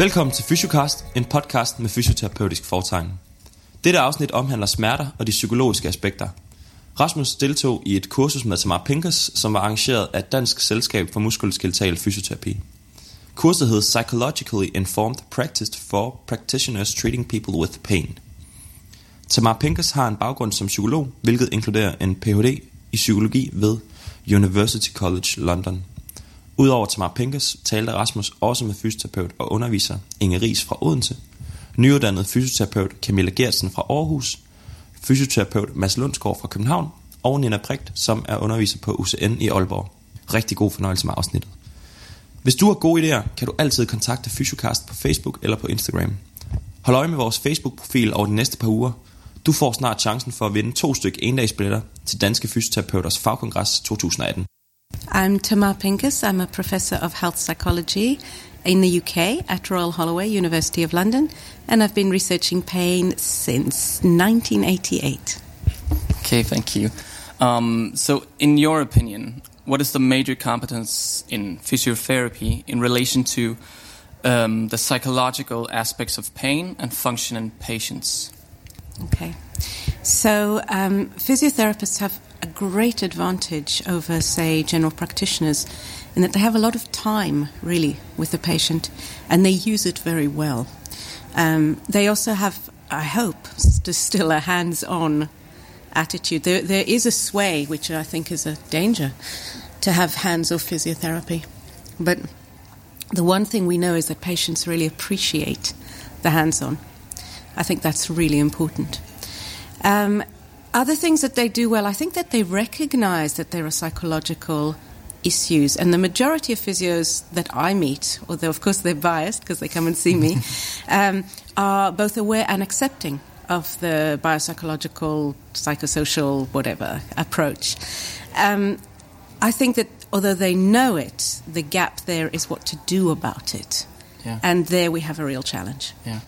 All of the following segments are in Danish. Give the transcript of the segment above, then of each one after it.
Velkommen til Fysiocast, en podcast med fysioterapeutisk foretegn. Dette afsnit omhandler smerter og de psykologiske aspekter. Rasmus deltog i et kursus med Tamar Pinkers, som var arrangeret af Dansk Selskab for Muskuloskeltal Fysioterapi. Kurset hed Psychologically Informed Practice for Practitioners Treating People with Pain. Tamar Pinkers har en baggrund som psykolog, hvilket inkluderer en Ph.D. i psykologi ved University College London. Udover Tamar Pinkes talte Rasmus også med fysioterapeut og underviser Inge Ries fra Odense, nyuddannet fysioterapeut Camilla Gersen fra Aarhus, fysioterapeut Mads Lundsgaard fra København og Nina Prigt, som er underviser på UCN i Aalborg. Rigtig god fornøjelse med afsnittet. Hvis du har gode idéer, kan du altid kontakte Fysiocast på Facebook eller på Instagram. Hold øje med vores Facebook-profil over de næste par uger. Du får snart chancen for at vinde to stykke endagsbilletter til Danske Fysioterapeuters Fagkongres 2018. I'm Tamar Pincus. I'm a professor of health psychology in the UK at Royal Holloway, University of London, and I've been researching pain since 1988. Okay, thank you. Um, so, in your opinion, what is the major competence in physiotherapy in relation to um, the psychological aspects of pain and function in patients? Okay. So, um, physiotherapists have a great advantage over, say, general practitioners in that they have a lot of time, really, with the patient and they use it very well. Um, they also have, I hope, st- still a hands on attitude. There, there is a sway, which I think is a danger, to have hands off physiotherapy. But the one thing we know is that patients really appreciate the hands on. I think that's really important. Um, other things that they do well, I think that they recognize that there are psychological issues. And the majority of physios that I meet, although of course they're biased because they come and see me, um, are both aware and accepting of the biopsychological, psychosocial, whatever approach. Um, I think that although they know it, the gap there is what to do about it. Yeah. And there we have a real challenge. Yeah.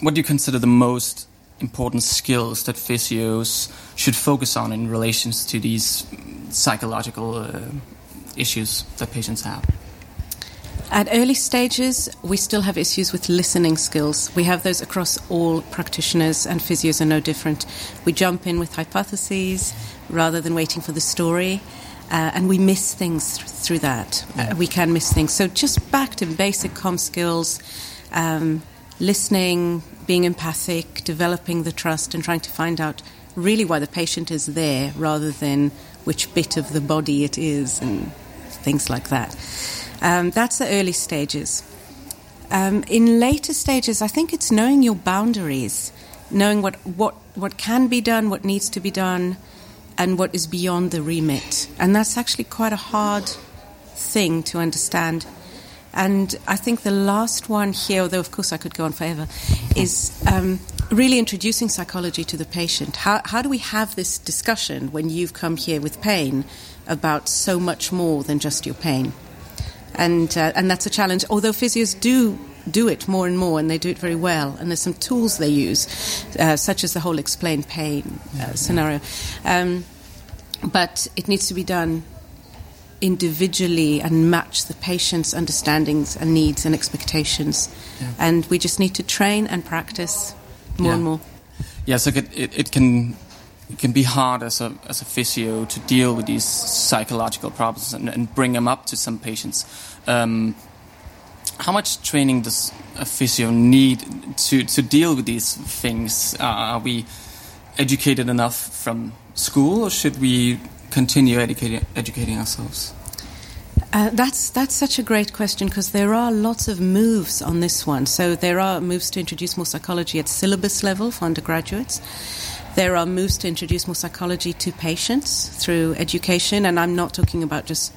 What do you consider the most important skills that physios should focus on in relations to these psychological uh, issues that patients have? At early stages, we still have issues with listening skills. We have those across all practitioners, and physios are no different. We jump in with hypotheses rather than waiting for the story, uh, and we miss things th- through that. Uh, we can miss things. So, just back to basic com skills um, listening, being empathic, developing the trust, and trying to find out really why the patient is there rather than which bit of the body it is and things like that. Um, that's the early stages. Um, in later stages, I think it's knowing your boundaries, knowing what, what, what can be done, what needs to be done, and what is beyond the remit. And that's actually quite a hard thing to understand. And I think the last one here, although of course I could go on forever, is um, really introducing psychology to the patient. How, how do we have this discussion when you've come here with pain about so much more than just your pain? And, uh, and that's a challenge, although physios do do it more and more, and they do it very well. And there's some tools they use, uh, such as the whole explained pain uh, scenario. Um, but it needs to be done individually and match the patient's understandings and needs and expectations. Yeah. And we just need to train and practice more Yeah. and more. Yeah, so it, it, it can it can be hard as a as a physio to deal with these psychological problems and, and bring them up to some patients. Um, how much training does a physio need to to deal with these things? Uh, are we educated enough from school, or should we continue educating educating ourselves? Uh, that's that's such a great question because there are lots of moves on this one. So there are moves to introduce more psychology at syllabus level for undergraduates. There are moves to introduce more psychology to patients through education, and I'm not talking about just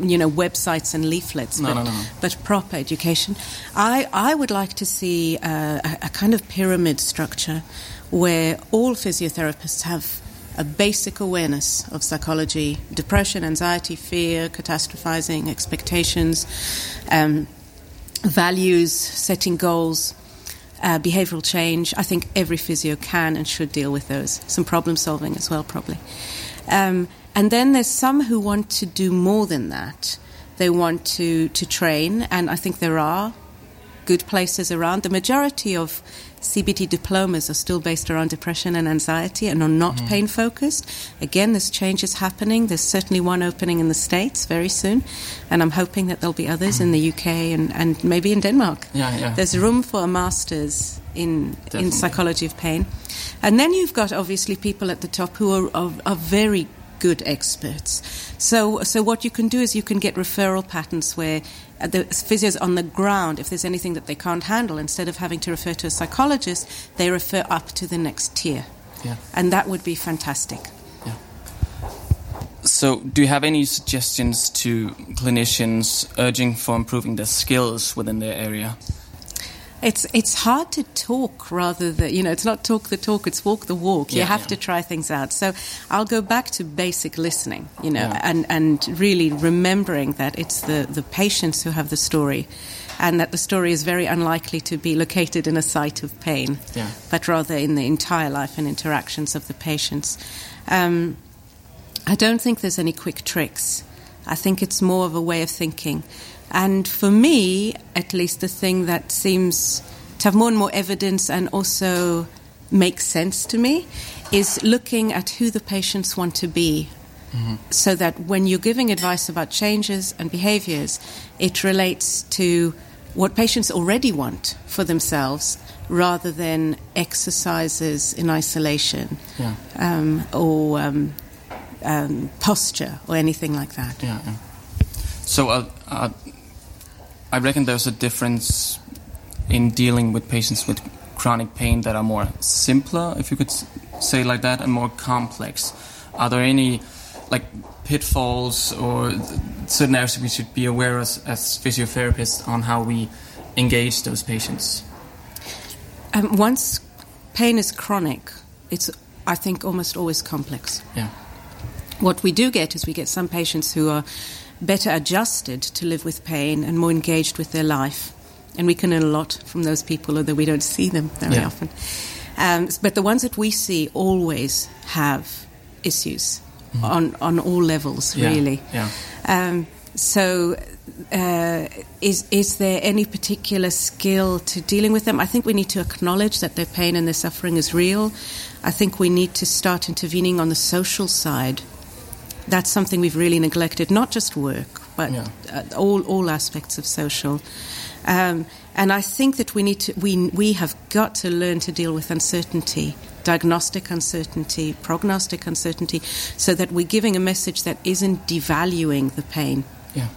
you know websites and leaflets, No, but, no, no. but proper education. I I would like to see uh, a, a kind of pyramid structure where all physiotherapists have a basic awareness of psychology, depression, anxiety, fear, catastrophizing, expectations, um, values, setting goals, uh, behavioral change. I think every physio can and should deal with those. Some problem solving as well, probably. Um, and then there's some who want to do more than that. They want to, to train, and I think there are good places around. The majority of CBT diplomas are still based around depression and anxiety and are not mm. pain focused. Again, there's changes happening. There's certainly one opening in the States very soon, and I'm hoping that there'll be others in the UK and, and maybe in Denmark. Yeah, yeah. There's room for a master's in in psychology of pain, and then you've got obviously people at the top who are, are, are very good experts. So, so what you can do is you can get referral patterns where the physios on the ground, if there's anything that they can't handle, instead of having to refer to a psychologist, they refer up to the next tier. Yeah. And that would be fantastic. Yeah. So, do you have any suggestions to clinicians urging for improving their skills within their area? It's it's hard to talk rather than you know it's not talk the talk it's walk the walk. Yeah, you have yeah. to try things out. So I'll go back to basic listening, you know, Yeah. and and really remembering that it's the the patients who have the story, and that the story is very unlikely to be located in a site of pain, Yeah. but rather in the entire life and interactions of the patients. Um, I don't think there's any quick tricks. I think it's more of a way of thinking. And for me, at least, the thing that seems to have more and more evidence and also makes sense to me is looking at who the patients want to be. So that when you're giving advice about changes and behaviors, it relates to what patients already want for themselves rather than exercises in isolation Yeah. um, or um, um, posture or anything like that. Yeah. yeah. So, uh, uh, I reckon there's a difference in dealing with patients with chronic pain that are more simpler, if you could say like that, and more complex. Are there any like pitfalls or certain areas we should be aware as, as physiotherapists on how we engage those patients? Um, once pain is chronic, it's I think almost always complex. Yeah. What we do get is we get some patients who are better adjusted to live with pain and more engaged with their life. And we can learn a lot from those people, although we don't see them very Yeah. often. Um, but the ones that we see always have issues on, on all levels, Yeah, really. yeah. Um, so, uh, is is there any particular skill to dealing with them? I think we need to acknowledge that their pain and their suffering is real. I think we need to start intervening on the social side. That's something we've really neglected, not just work, but Yeah. uh, all all aspects of social. Um, and I think that we need to we we have got to learn to deal with uncertainty, diagnostic uncertainty, prognostic uncertainty, so that we're giving a message that isn't devaluing the pain. Yeah.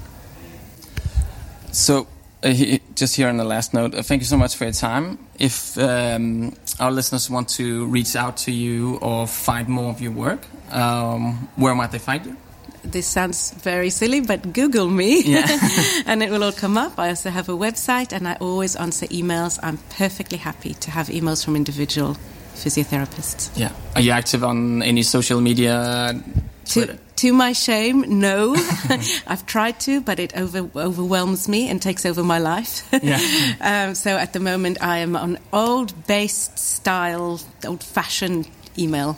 So, uh, he, just here on the last note, uh, thank you so much for your time. If um, our listeners want to reach out to you or find more of your work, um, where might they find you? This sounds very silly, but Google me Yeah. and it will all come up. I also have a website and I always answer emails. I'm perfectly happy to have emails from individual physiotherapists. Yeah. Are you active on any social media? To, to my shame, no. I've tried to, but it over, overwhelms me and takes over my life. Yeah. um, so at the moment, I am on old based style, old fashioned email.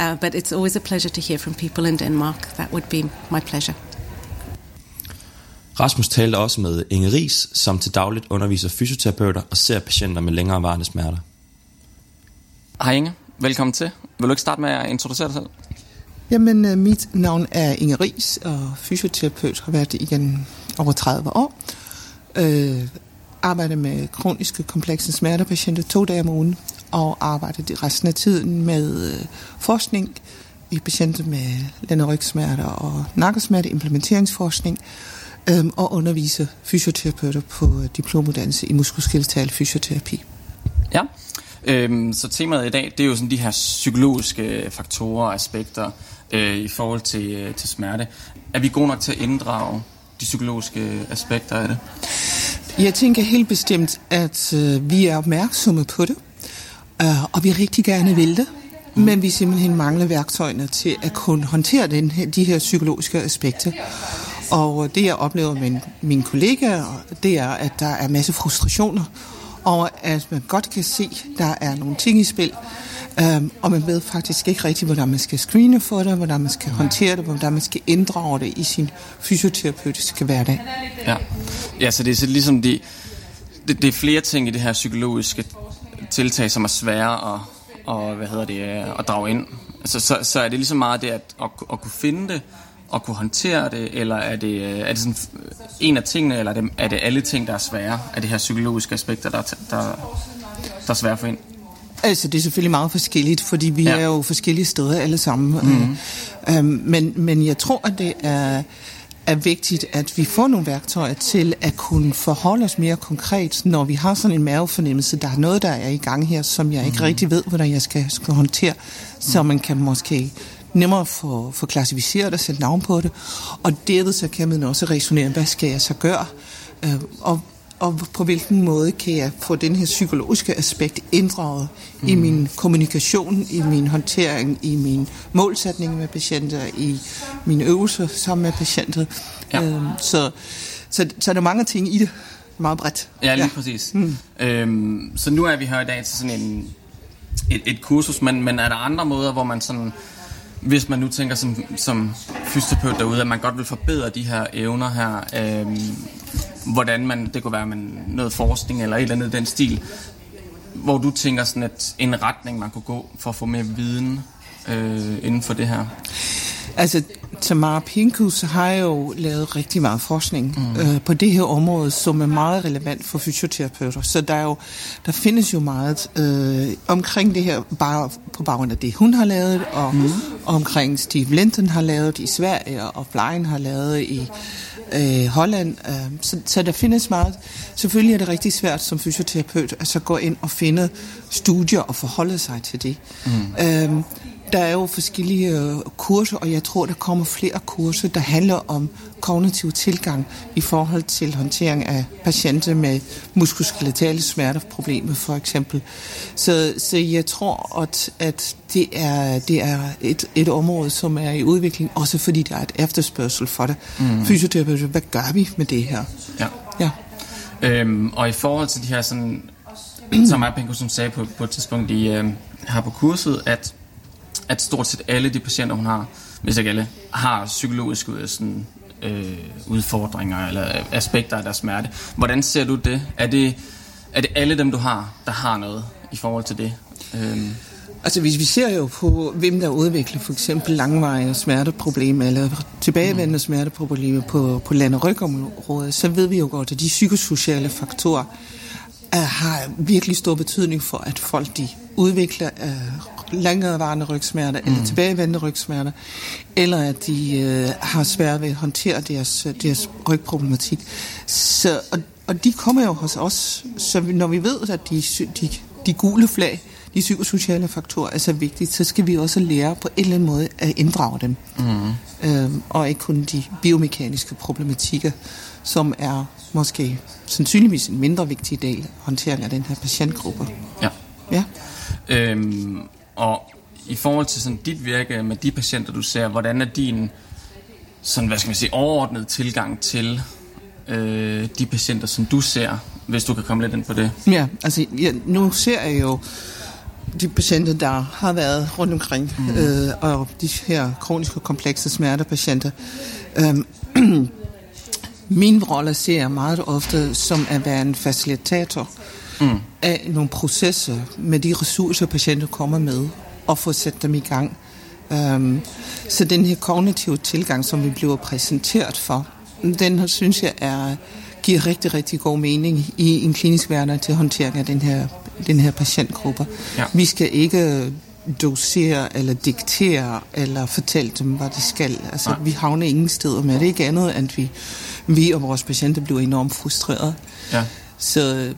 Uh, but it's always a pleasure to hear from people in Denmark. That would be my pleasure. Rasmus talte også med Inge Ries, som til dagligt underviser fysioterapeuter og ser patienter med længerevarende smerter. Hej Inge, velkommen til. Vil du ikke starte med at introducere dig selv? Jamen, øh, mit navn er Inger Ries, og fysioterapeut har været igennem over 30 år. Øh, arbejder med kroniske komplekse smertepatienter to dage om ugen, og arbejder det resten af tiden med øh, forskning i patienter med lænd- og rygsmerter og nakkesmerte, implementeringsforskning, øh, og underviser fysioterapeuter på øh, diplomuddannelse i muskuloskeletal fysioterapi. Ja. Øhm, så temaet i dag, det er jo sådan de her psykologiske faktorer og aspekter øh, i forhold til, øh, til smerte. Er vi gode nok til at inddrage de psykologiske aspekter af det? Jeg tænker helt bestemt, at øh, vi er opmærksomme på det, øh, og vi rigtig gerne vil det, men vi simpelthen mangler værktøjerne til at kunne håndtere den her, de her psykologiske aspekter. Og øh, det jeg oplever med mine kollegaer, det er, at der er masse frustrationer over, at man godt kan se, der er nogle ting i spil, øhm, og man ved faktisk ikke rigtigt, hvordan man skal screene for det, hvordan man skal håndtere det, hvordan man skal inddrage det i sin fysioterapeutiske hverdag. Ja. ja, så det er så ligesom de, det, det er flere ting i det her psykologiske tiltag, som er svære at, og, hvad hedder det, øh, at drage ind. Altså, så, så er det ligesom meget det at, at, at kunne finde det, og kunne håndtere det, eller er det, øh, er det sådan en af tingene, eller er det, er det alle ting, der er svære, af det her psykologiske aspekter, der, der, der er svære for ind? Altså, det er selvfølgelig meget forskelligt, fordi vi ja. er jo forskellige steder alle sammen. Mm-hmm. Øhm, men, men jeg tror, at det er, er vigtigt, at vi får nogle værktøjer til at kunne forholde os mere konkret, når vi har sådan en mavefornemmelse. Der er noget, der er i gang her, som jeg ikke mm. rigtig ved, hvordan jeg skal, skal håndtere. Så man kan måske nemmere få, få klassificeret og sætte navn på det. Og derved så kan man også resonere, hvad skal jeg så gøre? Øh, og og på hvilken måde kan jeg få den her psykologiske aspekt inddraget mm. i min kommunikation, i min håndtering, i min målsætning med patienter, i mine øvelser sammen med patienter. Ja. Øhm, så, så, så er der mange ting i det. Meget bredt. Ja, lige ja. præcis. Mm. Øhm, så nu er vi her i dag til sådan en, et, et kursus, men, men er der andre måder, hvor man sådan hvis man nu tænker som, som fysioterapeut derude, at man godt vil forbedre de her evner her, øh, hvordan man, det kunne være man noget forskning eller et eller andet den stil, hvor du tænker sådan, at en retning, man kunne gå for at få mere viden øh, inden for det her? Altså, Tamara Pinkus har jo lavet rigtig meget forskning mm. øh, på det her område, som er meget relevant for fysioterapeuter. Så der, er jo, der findes jo meget øh, omkring det her, bare på baggrund af det, hun har lavet, og mm. omkring Steve Linton har lavet i Sverige, og Blein har lavet i øh, Holland. Øh, så, så der findes meget. Selvfølgelig er det rigtig svært som fysioterapeut at så gå ind og finde studier og forholde sig til det. Mm. Øh, der er jo forskellige øh, kurser, og jeg tror, der kommer flere kurser, der handler om kognitiv tilgang i forhold til håndtering af patienter med muskuloskeletale smerteproblemer, for eksempel. Så, så jeg tror, at, at det er, det er et, et område, som er i udvikling, også fordi der er et efterspørgsel for det. Mm. Fysioterapeuter, hvad gør vi med det her? Ja. ja. Øhm, og i forhold til de her sådan, som Pinko, som sagde på, på et tidspunkt i, øh, her på kurset, at at stort set alle de patienter, hun har, hvis ikke alle, har psykologiske sådan, øh, udfordringer eller aspekter af deres smerte. Hvordan ser du det? Er det, er det alle dem, du har, der har noget i forhold til det? Øhm. Altså hvis vi ser jo på, hvem der udvikler for eksempel langvarige smerteproblemer eller tilbagevendende mm. smerteproblemer på, på land- og rygområdet, så ved vi jo godt, at de psykosociale faktorer er, har virkelig stor betydning for, at folk de udvikler øh, længerevarende rygsmerter mm. eller tilbagevendende rygsmerter, eller at de uh, har svært ved at håndtere deres, deres rygproblematik. Så, og, og de kommer jo hos os, så når vi ved, at de, de, de gule flag, de psykosociale faktorer er så vigtige, så skal vi også lære på en eller anden måde at inddrage dem. Mm. Øhm, og ikke kun de biomekaniske problematikker, som er måske sandsynligvis en mindre vigtig del af håndteringen af den her patientgruppe. Ja. Ja. Øhm, og i forhold til sådan dit virke med de patienter, du ser, hvordan er din sådan, hvad skal man sige, overordnet tilgang til øh, de patienter, som du ser, hvis du kan komme lidt ind på det? Ja, altså ja, nu ser jeg jo de patienter, der har været rundt omkring, mm. øh, og de her kroniske komplekse smertepatienter. Øhm, min rolle ser jeg meget ofte som at være en facilitator mm. Af nogle processer med de ressourcer, patienter kommer med, og få sat dem i gang. Um, så den her kognitive tilgang, som vi bliver præsenteret for, den synes jeg er, giver rigtig, rigtig god mening i en klinisk hverdag til håndtering af den her, den her patientgruppe. Ja. Vi skal ikke dosere eller diktere eller fortælle dem, hvad de skal. Altså, Nej. vi havner ingen steder med det. Ikke andet, end vi, vi og vores patienter bliver enormt frustreret. Ja. Så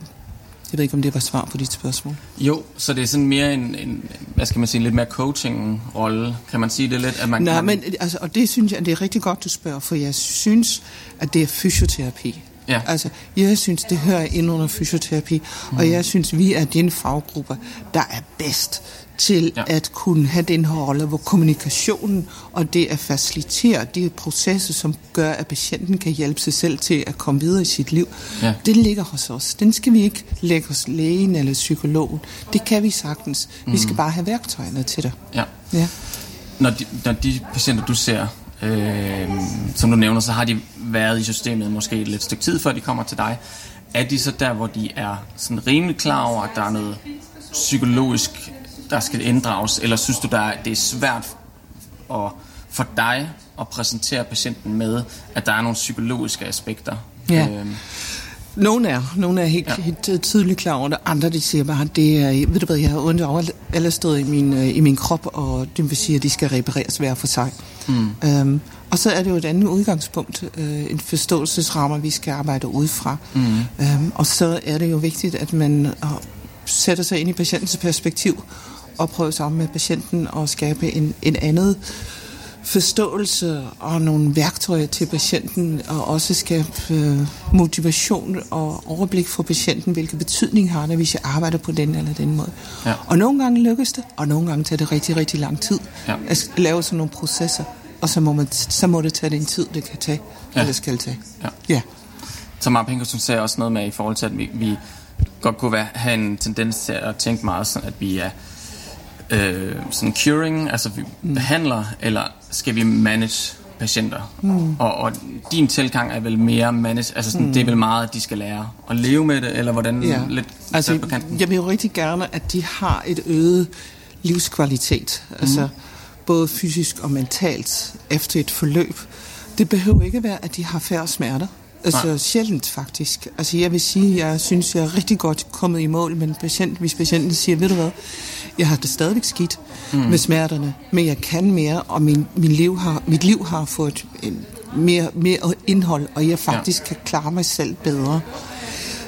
jeg ved ikke, om det var svar på dit spørgsmål. Jo, så det er sådan mere en, en hvad skal man sige, lidt mere coaching-rolle. Kan man sige det lidt? At man Nej, kan... men altså, og det synes jeg, det er rigtig godt, du spørger, for jeg synes, at det er fysioterapi. Ja. Altså, jeg synes, det hører ind under fysioterapi, mm. og jeg synes, vi er den faggruppe, der er bedst til ja. at kunne have den her rolle, hvor kommunikationen og det at facilitere de processer, som gør, at patienten kan hjælpe sig selv til at komme videre i sit liv, ja. den ligger hos os. Den skal vi ikke lægge hos lægen eller psykologen. Det kan vi sagtens. Mm. Vi skal mhm. bare have værktøjerne til det. Ja. ja. Når, de, når de patienter, du ser, øh, som du nævner, så har de været i systemet måske et lidt stykke tid, før de kommer til dig. er de så der, hvor de er sådan rimelig klar over, at der er noget psykologisk, der skal inddrages, eller synes du, der er, det er svært at, for dig at præsentere patienten med, at der er nogle psykologiske aspekter? Ja. Øhm. Nogle er, nogle er helt, ja. helt øh, tydeligt klar over det. Andre de siger bare, det er, ved du hvad, jeg har ondt over alle steder i min, øh, i min krop, og det vil sige, at de skal repareres hver for sig. Mm. Øhm, og så er det jo et andet udgangspunkt, øh, en forståelsesrammer, vi skal arbejde ud fra. Mm. Øhm, og så er det jo vigtigt, at man øh, sætter sig ind i patientens perspektiv, og prøver sammen med patienten at skabe en, en andet forståelse og nogle værktøjer til patienten, og også skabe øh, motivation og overblik for patienten, hvilken betydning har det, hvis jeg arbejder på den eller den måde. Ja. Og nogle gange lykkes det, og nogle gange tager det rigtig, rigtig lang tid ja. at lave sådan nogle processer, og så må, man, så må det tage den tid, det kan tage, ja. eller skal tage. Ja. ja. Tamara Pinkerson sagde også noget med i forhold til, at vi, vi godt kunne være, have en tendens til at tænke meget sådan, at vi er øh, sådan curing, altså vi mm. behandler, eller skal vi manage patienter? Mm. Og, og din tilgang er vel mere manage, altså sådan, mm. det er vel meget, at de skal lære at leve med det, eller hvordan ja. lidt altså, på kanten? Jeg vil jo rigtig gerne, at de har et øget livskvalitet, mm. altså både fysisk og mentalt efter et forløb. Det behøver ikke være, at de har færre smerter. Altså Nej. sjældent faktisk. Altså jeg vil sige, jeg synes, jeg er rigtig godt kommet i mål med en patient, hvis patienten siger, ved du hvad, jeg har det stadigvæk skidt mm. med smerterne, men jeg kan mere, og min, min liv har, mit liv har fået en, mere, mere indhold, og jeg faktisk ja. kan klare mig selv bedre.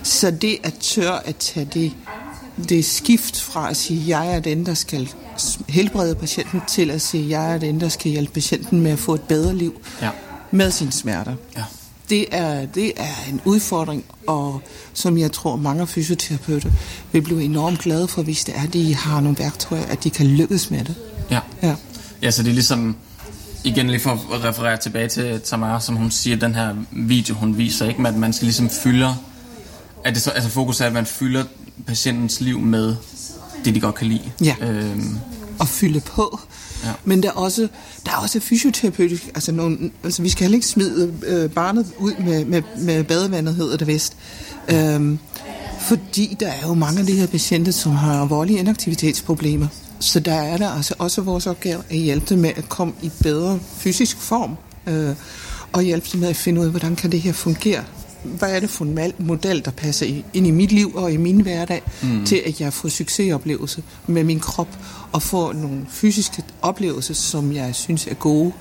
Så det at tør at tage det, det skift fra at sige, at jeg er den, der skal helbrede patienten, til at sige, at jeg er den, der skal hjælpe patienten med at få et bedre liv ja. med sine smerter. Ja det er, det er en udfordring, og som jeg tror mange fysioterapeuter vil blive enormt glade for, hvis det er, at de har nogle værktøjer, at de kan lykkes med det. Ja. Ja, ja så det er ligesom, igen lige for at referere tilbage til Tamara, som hun siger, den her video, hun viser, ikke, med at man skal ligesom fylde, at det så, altså fokus er, at man fylder patientens liv med det, de godt kan lide. Ja. Øhm. Og fylde på. Ja. Men der er også, der er også fysioterapeutisk, altså, nogle, altså vi skal heller ikke smide øh, barnet ud med, med, med badevandet, hedder det vist. Øhm, fordi der er jo mange af de her patienter, som har voldelige inaktivitetsproblemer. Så der er der altså også vores opgave at hjælpe dem med at komme i bedre fysisk form. Øh, og hjælpe dem med at finde ud af, hvordan kan det her fungere hvad er det for en model, der passer ind i mit liv og i min hverdag, mm. til at jeg får succesoplevelse med min krop, og får nogle fysiske oplevelser, som jeg synes er gode.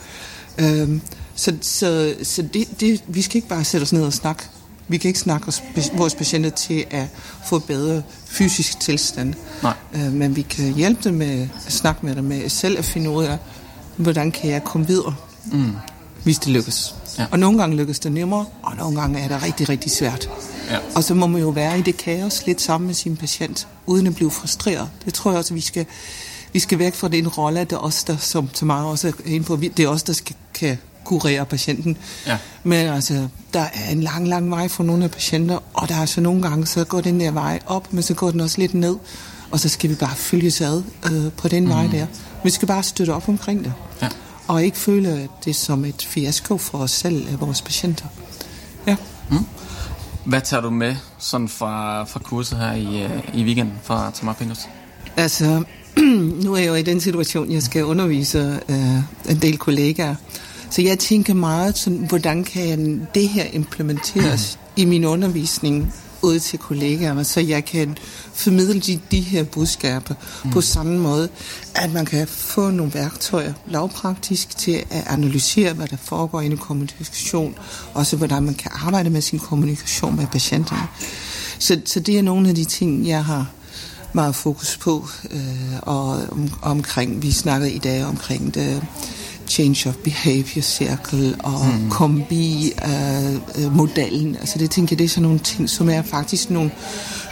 Øhm, så så, så det, det, vi skal ikke bare sætte os ned og snakke. Vi kan ikke snakke os, vores patienter til at få bedre fysisk tilstand. Nej. Øh, men vi kan hjælpe dem med at snakke med dem, med selv at finde ud af, hvordan kan jeg komme videre, mm. hvis det lykkes. Ja. Og nogle gange lykkes det nemmere, og nogle gange er det rigtig, rigtig svært. Ja. Og så må man jo være i det kaos lidt sammen med sin patient, uden at blive frustreret. Det tror jeg også, at vi skal, vi skal væk fra den rolle, at det er os, der, som Tamara også er inde på, det er os, der skal, kan kurere patienten. Ja. Men altså, der er en lang, lang vej for nogle af patienter, og der er så nogle gange, så går den der vej op, men så går den også lidt ned. Og så skal vi bare følge ad øh, på den mm. vej der. Vi skal bare støtte op omkring det. Ja og ikke føle det som et fiasko for os selv og vores patienter. Ja. Mm. Hvad tager du med sådan fra, fra kurset her i, øh, i weekenden fra Tamar Pingers? Altså, nu er jeg jo i den situation, jeg skal undervise uh, en del kollegaer. Så jeg tænker meget sådan, hvordan kan det her implementeres i min undervisning ud til kollegaerne, så jeg kan formidle de, de her budskaber mm. på samme måde, at man kan få nogle værktøjer lavpraktisk til at analysere, hvad der foregår i en kommunikation, også hvordan man kan arbejde med sin kommunikation med patienterne. Så, så det er nogle af de ting, jeg har meget fokus på, øh, og om, omkring, vi snakkede i dag omkring det, change of behavior circle og mm. kombi-modellen. Uh, altså det tænker jeg, det er sådan nogle ting, som er faktisk nogle,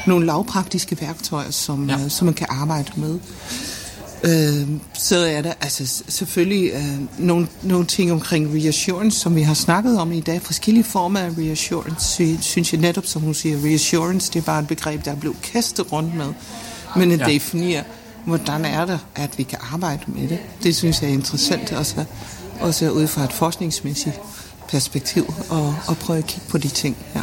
nogle lavpraktiske værktøjer, som, ja. uh, som man kan arbejde med. Uh, så er der altså selvfølgelig uh, nogle, nogle ting omkring reassurance, som vi har snakket om i dag. Forskellige former af reassurance, synes jeg netop, som hun siger, reassurance, det er bare et begreb, der er blevet kastet rundt med. Men at ja. definere, hvordan er det, at vi kan arbejde med det. Det synes jeg er interessant også, også ud fra et forskningsmæssigt perspektiv og, og prøve at kigge på de ting. Ja.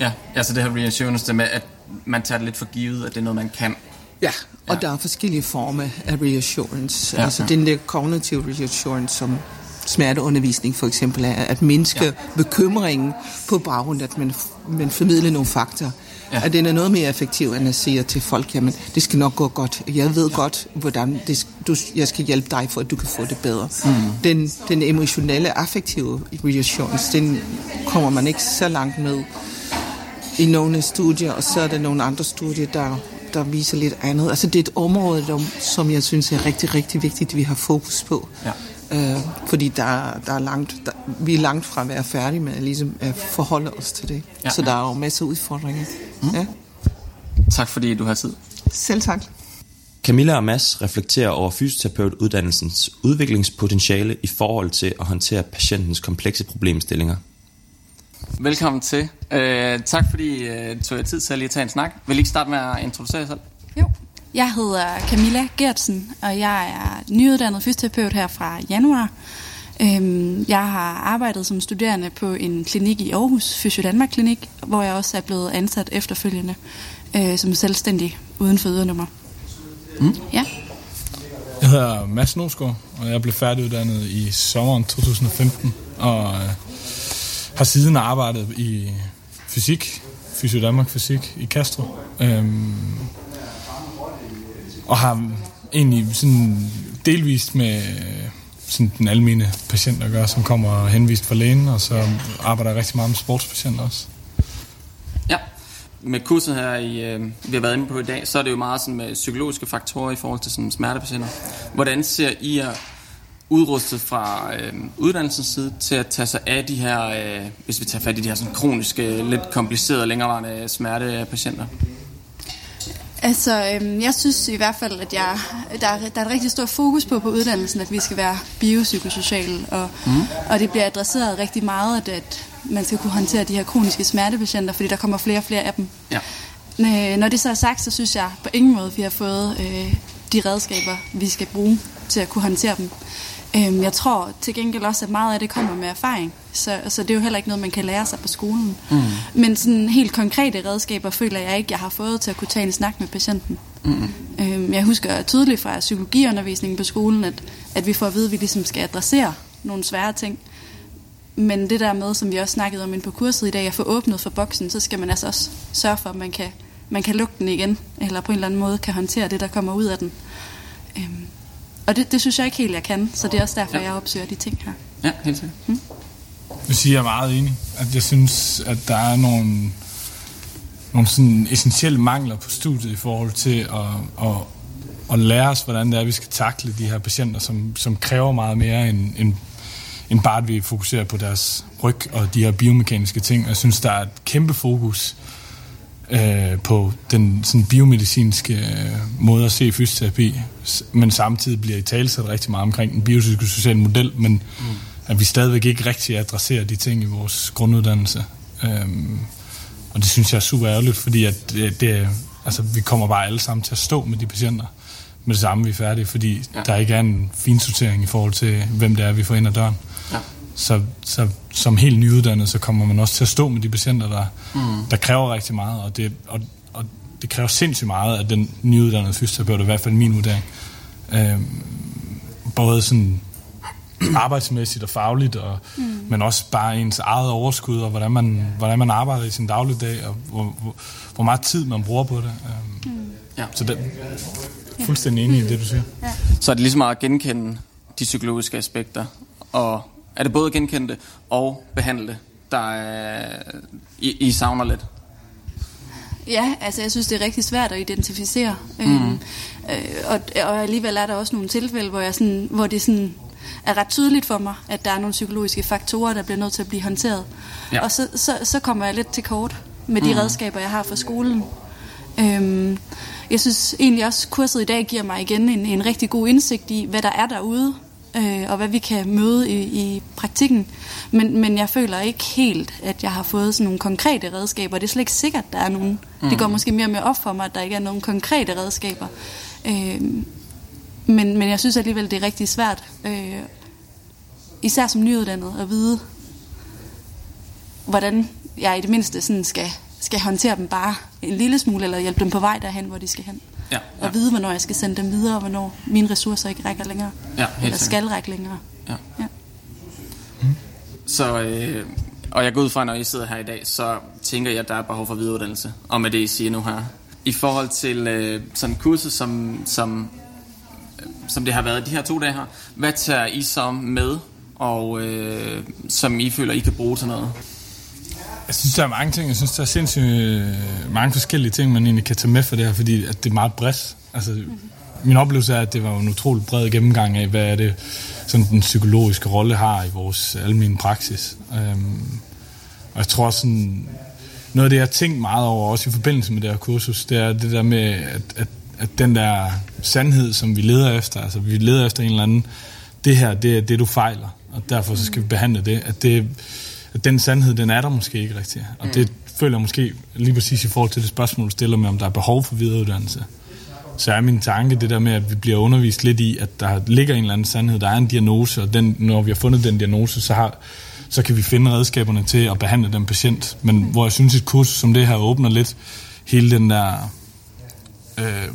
Ja, altså det her reassurance, det med, at man tager det lidt for givet, at det er noget, man kan. Ja, og Ja. der er forskellige former af reassurance. Ja, altså ja. den der cognitive reassurance, som smerteundervisning for eksempel er, at mindske ja. bekymringen på baggrund af, at man, man formidler nogle fakta. Ja. At den er noget mere effektiv, end at sige til folk, jamen, det skal nok gå godt. Jeg ved godt, hvordan det, du, jeg skal hjælpe dig, for at du kan få det bedre. Mm. Den, den emotionelle, affektive reassurance, den kommer man ikke så langt med i nogle studier, og så er der nogle andre studier, der, der viser lidt andet. Altså det er et område, der, som jeg synes er rigtig, rigtig vigtigt, at vi har fokus på. Ja. Øh, fordi der, der er langt, der, vi er langt fra at være færdige med at, ligesom, at forholde os til det. Ja, så der er jo masser af udfordringer. Mm. Ja. Tak fordi du har tid. Selv tak. Camilla og Mads reflekterer over fysioterapeutuddannelsens udviklingspotentiale i forhold til at håndtere patientens komplekse problemstillinger. Velkommen til. Uh, tak fordi uh, tog jeg tid til at lige tage en snak. Vil I ikke starte med at introducere jer selv? Jo. Jeg hedder Camilla Gertsen, og jeg er nyuddannet fysioterapeut her fra januar. Øhm, Jeg har arbejdet som studerende på en klinik i Aarhus, Fysio Danmark Klinik, hvor jeg også er blevet ansat efterfølgende øh, som selvstændig uden for ydernummer. Mm. Ja. Jeg hedder Mads Nosgaard, og jeg blev færdiguddannet i sommeren 2015, og øh, har siden arbejdet i fysik, Fysio Danmark Fysik i Castro, øhm, og har egentlig sådan delvist med øh, sådan den almene patient at gøre, som kommer henvist fra lægen, og så arbejder jeg rigtig meget med sportspatienter også. Ja. Med kurset her, i, øh, vi har været inde på i dag, så er det jo meget sådan med psykologiske faktorer i forhold til sådan smertepatienter. Hvordan ser I jer udrustet fra øh, uddannelsens side til at tage sig af de her, øh, hvis vi tager fat i de her sådan kroniske, lidt komplicerede, længerevarende smertepatienter? Altså, øhm, jeg synes i hvert fald, at jeg, der, er, der er et rigtig stort fokus på på uddannelsen, at vi skal være biopsykosociale, og, mm. og det bliver adresseret rigtig meget, at, at man skal kunne håndtere de her kroniske smertepatienter, fordi der kommer flere og flere af dem. Ja. Øh, Når det så er sagt, så synes jeg på ingen måde, at vi har fået øh, de redskaber, vi skal bruge til at kunne håndtere dem. Øhm, Jeg tror til gengæld også, at meget af det kommer med erfaring, så, så det er jo heller ikke noget, man kan lære sig på skolen. Mm. Men sådan helt konkrete redskaber føler jeg ikke, jeg har fået til at kunne tage en snak med patienten. Mm. Øhm, Jeg husker tydeligt fra psykologiundervisningen på skolen, at, at vi får at vide, at vi ligesom skal adressere nogle svære ting. Men det der med, som vi også snakkede om inde på kurset i dag, at få åbnet for boksen, så skal man altså også sørge for, at man kan, man kan lukke den igen, eller på en eller anden måde kan håndtere det, der kommer ud af den. Øhm, og det, det synes jeg ikke helt, jeg kan, så det er også derfor, Ja. jeg opsøger de ting her. Ja, helt sikkert. Jeg vil sige, jeg er meget enig. At jeg synes, at der er nogle, nogle sådan essentielle mangler på studiet i forhold til at, at, at lære os, hvordan det er, vi skal takle de her patienter, som, som kræver meget mere end, end, end bare, at vi fokuserer på deres ryg og de her biomekaniske ting. Og Jeg synes, der er et kæmpe fokus øh, på den sådan biomedicinske øh, måde at se fysioterapi, men samtidig bliver i talsat rigtig meget omkring den biopsykosociale model, men mm. at vi stadigvæk ikke rigtig adresserer de ting i vores grunduddannelse. Øhm, og det synes jeg er super ærgerligt, fordi at det, det, altså, vi kommer bare alle sammen til at stå med de patienter med det samme, vi er færdige, fordi Ja. der ikke er en finsortering i forhold til, hvem det er, vi får ind ad døren. Ja. Så, så som helt nyuddannet, så kommer man også til at stå med de patienter, der, mm. der kræver rigtig meget, og det, og, og det kræver sindssygt meget af den nyuddannede fysioterapeut, i hvert fald min vurdering. Øhm, både sådan arbejdsmæssigt og fagligt, og, mm. men også bare ens eget overskud, og hvordan man, hvordan man arbejder i sin dagligdag, og hvor, hvor, hvor meget tid man bruger på det. Øhm, mm. Ja. Så det, fuldstændig enig i det, du siger. Så er det ligesom at genkende de psykologiske aspekter, og er det både det og behandle der er, I, I savner lidt? Ja, altså jeg synes, det er rigtig svært at identificere. Mm. Øhm, øh, og, og alligevel er der også nogle tilfælde, hvor, jeg sådan, hvor det sådan er ret tydeligt for mig, at der er nogle psykologiske faktorer, der bliver nødt til at blive håndteret. Ja. Og så, så, så kommer jeg lidt til kort med de mm. redskaber, jeg har fra skolen. Øhm, jeg synes egentlig også, at kurset i dag giver mig igen en, en rigtig god indsigt i, hvad der er derude, øh, og hvad vi kan møde i, i praktikken. Men, men jeg føler ikke helt, at jeg har fået sådan nogle konkrete redskaber. Det er slet ikke sikkert, at der er nogen. Mm. Det går måske mere og mere op for mig, at der ikke er nogen konkrete redskaber. Øh, men, men jeg synes alligevel, det er rigtig svært, øh, især som nyuddannet, at vide, hvordan jeg i det mindste sådan skal skal håndtere dem bare en lille smule, eller hjælpe dem på vej derhen, hvor de skal hen. Ja, ja. Og vide, hvornår jeg skal sende dem videre, og hvornår mine ressourcer ikke rækker længere. Ja, eller skal række længere. Ja. Ja. Så, øh, og jeg går ud fra, når I sidder her i dag, så tænker jeg, at der er behov for videreuddannelse. Og med det, I siger nu her. I forhold til øh, sådan kurset, som, som, øh, som det har været de her to dage her, hvad tager I så med, og øh, som I føler, I kan bruge til noget? Jeg synes, der er mange ting. Jeg synes, der er sindssygt øh, mange forskellige ting, man egentlig kan tage med for det her, fordi at det er meget bredt. Altså, min oplevelse er, at det var en utrolig bred gennemgang af, hvad er det, sådan den psykologiske rolle har i vores almindelige praksis. Øhm, og jeg tror sådan, noget af det, jeg har tænkt meget over, også i forbindelse med det her kursus, det er det der med, at, at, at den der sandhed, som vi leder efter, altså vi leder efter en eller anden, det her, det er det, du fejler, og derfor så skal vi behandle det, at det den sandhed, den er der måske ikke rigtig. Og det føler jeg måske lige præcis i forhold til det spørgsmål, du stiller med, om der er behov for videreuddannelse. Så er min tanke det der med, at vi bliver undervist lidt i, at der ligger en eller anden sandhed, der er en diagnose, og den, når vi har fundet den diagnose, så, har, så kan vi finde redskaberne til at behandle den patient. Men hvor jeg synes, et kursus som det her åbner lidt hele den der... Øh,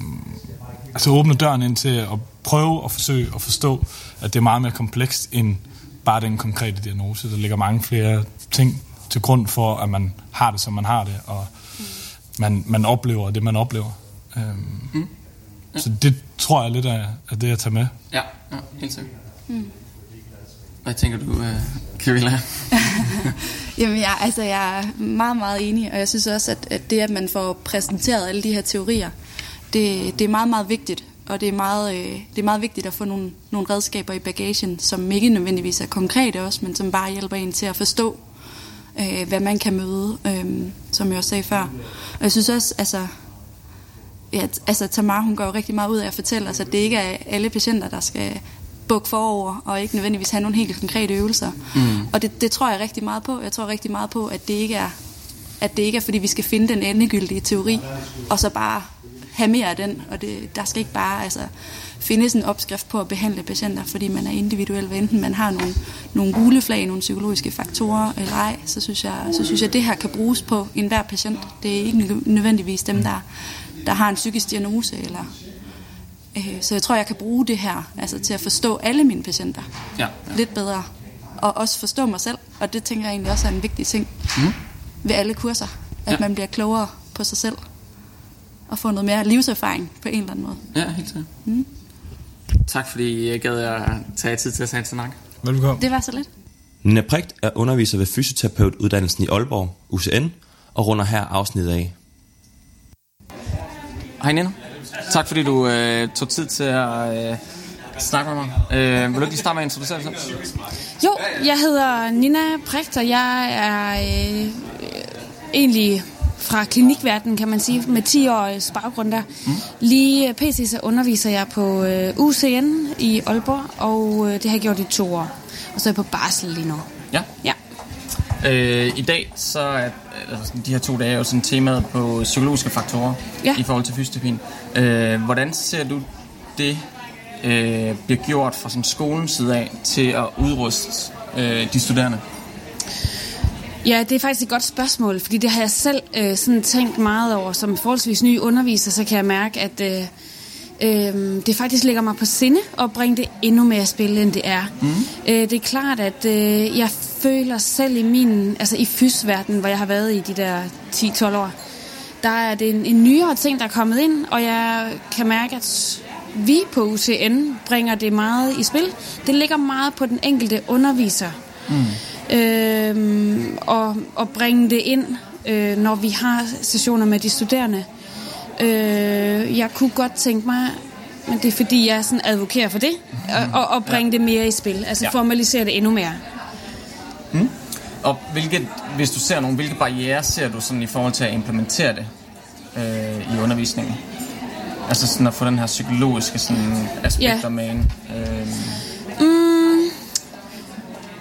altså åbner døren ind til at prøve at forsøge at forstå, at det er meget mere komplekst end bare den konkrete diagnose. Der ligger mange flere ting til grund for, at man har det, som man har det, og man, man oplever det, man oplever. Øhm, mm. Så det tror jeg lidt er, er det, jeg tager med. Ja, ja helt sikkert. Hvad tænker du, øh, Camilla? Jamen, jeg, altså, jeg er meget, meget enig, og jeg synes også, at, at det, at man får præsenteret alle de her teorier, det, det er meget, meget vigtigt. Og det er meget, øh, det er meget vigtigt at få nogle, nogle redskaber i bagagen, som ikke nødvendigvis er konkrete også, men som bare hjælper en til at forstå, øh, hvad man kan møde, øh, som jeg også sagde før. Og jeg synes også, altså, ja, altså Tamar, hun går jo rigtig meget ud af at fortælle os, at det ikke er alle patienter, der skal bukke forover, og ikke nødvendigvis have nogle helt konkrete øvelser. Mm. Og det, det tror jeg rigtig meget på. Jeg tror rigtig meget på, at det ikke er, at det ikke er fordi vi skal finde den endegyldige teori, og så bare have mere af den. Og det, der skal ikke bare altså, findes en opskrift på at behandle patienter, fordi man er individuel, hvad enten man har nogle, nogle gule flag, nogle psykologiske faktorer eller ej, så synes, jeg, så synes jeg, at det her kan bruges på enhver patient. Det er ikke nødvendigvis dem, der, der har en psykisk diagnose eller Øh, Så jeg tror, jeg kan bruge det her altså, til at forstå alle mine patienter Ja, ja. lidt bedre. Og også forstå mig selv. Og det tænker jeg egentlig også er en vigtig ting Mm. ved alle kurser. At Ja. man bliver klogere på sig selv. Og får noget mere livserfaring på en eller anden måde. Ja, helt sikkert. Mm. Tak fordi jeg gad at tage tid til at tage en snak. Velkommen. Det var så lidt. Nina Prigt er underviser ved fysioterapeutuddannelsen i Aalborg, UCN, og runder her afsnittet af. Hej Nina. Tak fordi du øh, tog tid til at øh, snakke med mig. Øh, vil du ikke lige starte med at introducere dig selv? Jo, jeg hedder Nina Prægt, og jeg er øh, egentlig fra klinikverdenen, kan man sige, med 10 års baggrund der. Mm. Lige pt. så underviser jeg på øh, UCN i Aalborg, og øh, det har jeg gjort i to år. Og så er jeg på barsel lige nu. Ja. Ja. Øh, I dag så er altså, de her to dage er jo sådan temaet på psykologiske faktorer Ja. i forhold til fysioterapien. Øh, hvordan ser du det øh, bliver gjort fra sådan, skolens side af til at udruste øh, de studerende? Ja, det er faktisk et godt spørgsmål, fordi det har jeg selv øh, sådan tænkt meget over. Som forholdsvis ny underviser, så kan jeg mærke, at øh, øh, det faktisk ligger mig på sinde at bringe det endnu mere spil, end det er. Mm. Øh, det er klart, at øh, jeg føler selv i min, altså i fysverdenen, hvor jeg har været i de der 10-12 år, der er det en, en nyere ting, der er kommet ind, og jeg kan mærke, at vi på UCN bringer det meget i spil. Det ligger meget på den enkelte underviser. Mm. Øhm, og, og bringe det ind, øh, når vi har sessioner med de studerende. Øh, jeg kunne godt tænke mig, men det er fordi, jeg sådan advokerer for det, og, og, og bringe ja. det mere i spil. Altså Ja. formalisere det endnu mere. Og hvilke, hvis du ser nogle, hvilke barriere ser du sådan i forhold til at implementere det øh, i undervisningen? Altså sådan at få den her psykologiske sådan, aspekter Ja. med ind. Øh, Mm,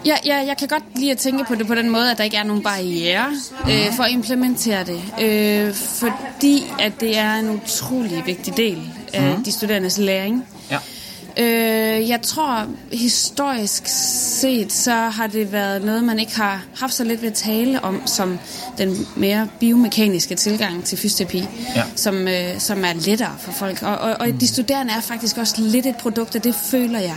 ja, ja, jeg kan godt lide at tænke på det på den måde, at der ikke er nogen barriere øh, for at implementere det. Øh, fordi at det er en utrolig vigtig del af de studerendes læring. ja. Øh, jeg tror, historisk set, så har det været noget, man ikke har haft så lidt ved at tale om, som den mere biomekaniske tilgang til fysioterapi, Ja. som, øh, som er lettere for folk. Og, og, og de studerende er faktisk også lidt et produkt, og det føler jeg.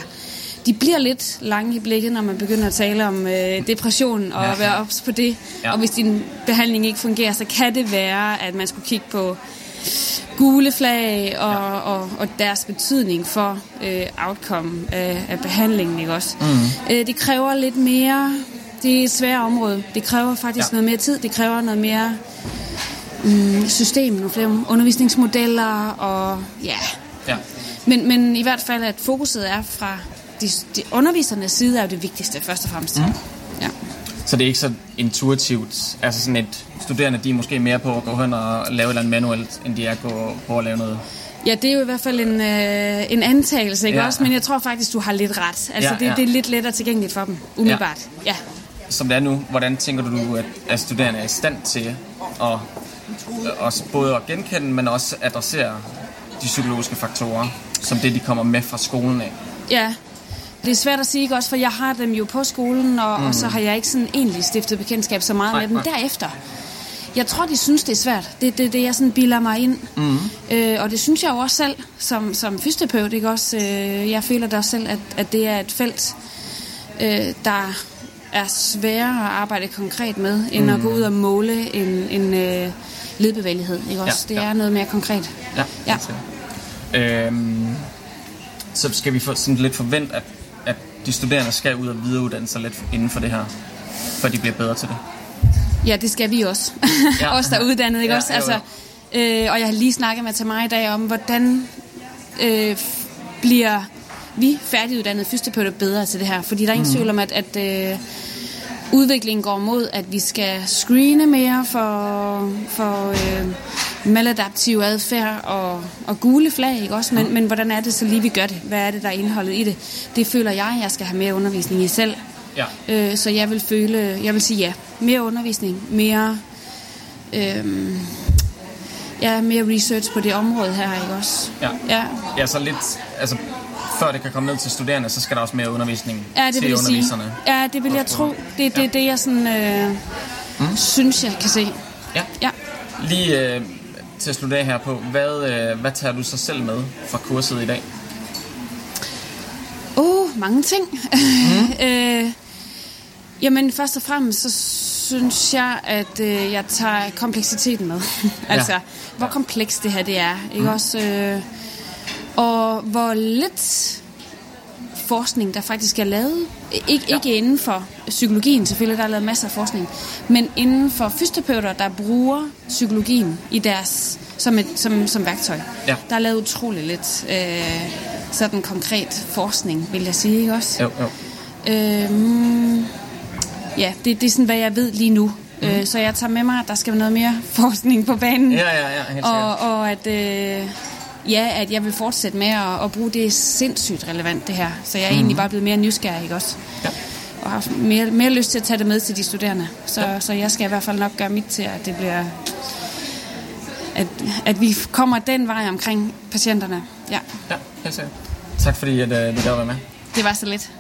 De bliver lidt lange i blikket, når man begynder at tale om øh, depression og Ja. være ops på det. Ja. Og hvis din behandling ikke fungerer, så kan det være, at man skulle kigge på gule flag og, ja. og, og deres betydning for øh, outcome af, af behandlingen, ikke også? Mm. Øh, det kræver lidt mere, det er et svært område. Det kræver faktisk ja. noget mere tid, det kræver noget mere mm, system, nogle flere undervisningsmodeller og ja. Ja. Men, men i hvert fald, at fokuset er fra de, de undervisernes side, er jo det vigtigste først og fremmest. Mm. Ja. Så det er ikke så intuitivt. Altså sådan et studerende, de er måske mere på at gå hen og lave et eller andet manuelt, end de er på, på at lave noget. Ja, det er jo i hvert fald en, øh, en antagelse, ikke Ja. også? Men jeg tror faktisk, du har lidt ret. Altså, Ja, det, ja. det er lidt lettere tilgængeligt for dem, umiddelbart. Ja. ja. Som det er nu, hvordan tænker du, at, at studerende er i stand til at, også både at genkende, men også adressere de psykologiske faktorer, som det, de kommer med fra skolen af? Ja, det er svært at sige, ikke også, for jeg har dem jo på skolen, og, mm. og så har jeg ikke sådan egentlig stiftet bekendtskab så meget Nej, med dem nej. derefter. Jeg tror, de synes, det er svært. Det er det, det, jeg sådan bilder mig ind. Mm. Øh, og det synes jeg jo også selv, som, som fysioterapeut, ikke også? Øh, jeg føler da også selv, at, at det er et felt, øh, der er sværere at arbejde konkret med, end mm. at gå ud og måle en, en øh, ledbevægelighed, ikke også? Ja, det ja. er noget mere konkret. Ja, Ja. Øhm, så skal vi få sådan lidt forvente, at, at de studerende skal ud og videreuddanne sig lidt inden for det her, for de bliver bedre til det. Ja, det skal vi også. Ja. Os, der er uddannet, ikke Ja, også? Altså, øh, og jeg har lige snakket med Tamara i dag om, hvordan øh, bliver vi færdiguddannede fysioterapeuter bedre til det her. Fordi der er ingen mm. tvivl om, at, at øh, udviklingen går mod, at vi skal screene mere for, for øh, maladaptiv adfærd og, og gule flag, ikke også? Men, men hvordan er det så lige, vi gør det? Hvad er det, der er indholdet i det? Det føler jeg, jeg skal have mere undervisning i selv. Ja. Øh, så jeg vil føle, jeg vil sige ja. Mere undervisning, mere, øhm, ja, mere research på det område her, ikke også? Ja. Ja, Ja, så lidt, altså før det kan komme ned til studerende, så skal der også mere undervisning ja det til vil sige. underviserne. Ja, det vil jeg tro. Det er det, det, jeg sådan, øh, mm. synes, jeg kan se. Ja. Ja. Lige øh, til at slutte af her på, hvad, øh, hvad tager du så selv med fra kurset i dag? Åh, oh, mange ting. Mm. øh, jamen, først og fremmest, så synes jeg, at øh, jeg tager kompleksiteten med. altså, Ja. hvor komplekst det her det er. Ikke mm. også? Øh, og hvor lidt forskning, der faktisk er lavet. Ik- Ja. Ikke inden for psykologien, selvfølgelig, der er lavet masser af forskning, men inden for fysioterapeuter, der bruger psykologien i deres, som, et, som, som værktøj. Ja. Der er lavet utrolig lidt øh, sådan konkret forskning, vil jeg sige, ikke også? Jo, jo. Øhm, ja, det, det er sådan, hvad jeg ved lige nu. Mm. Øh, så jeg tager med mig, at der skal være noget mere forskning på banen. Ja, ja, ja, helt og, og at, øh, ja, at jeg vil fortsætte med at, at bruge det sindssygt relevant, det her. Så jeg er mm. egentlig bare blevet mere nysgerrig, ikke også? Ja. Og har mere, mere lyst til at tage det med til de studerende. Så, ja. så jeg skal i hvert fald nok gøre mit til, at det bliver... At, at vi kommer den vej omkring patienterne. Ja, Ja, helt sikkert. Tak fordi, at øh, du gad være med. det var så lidt.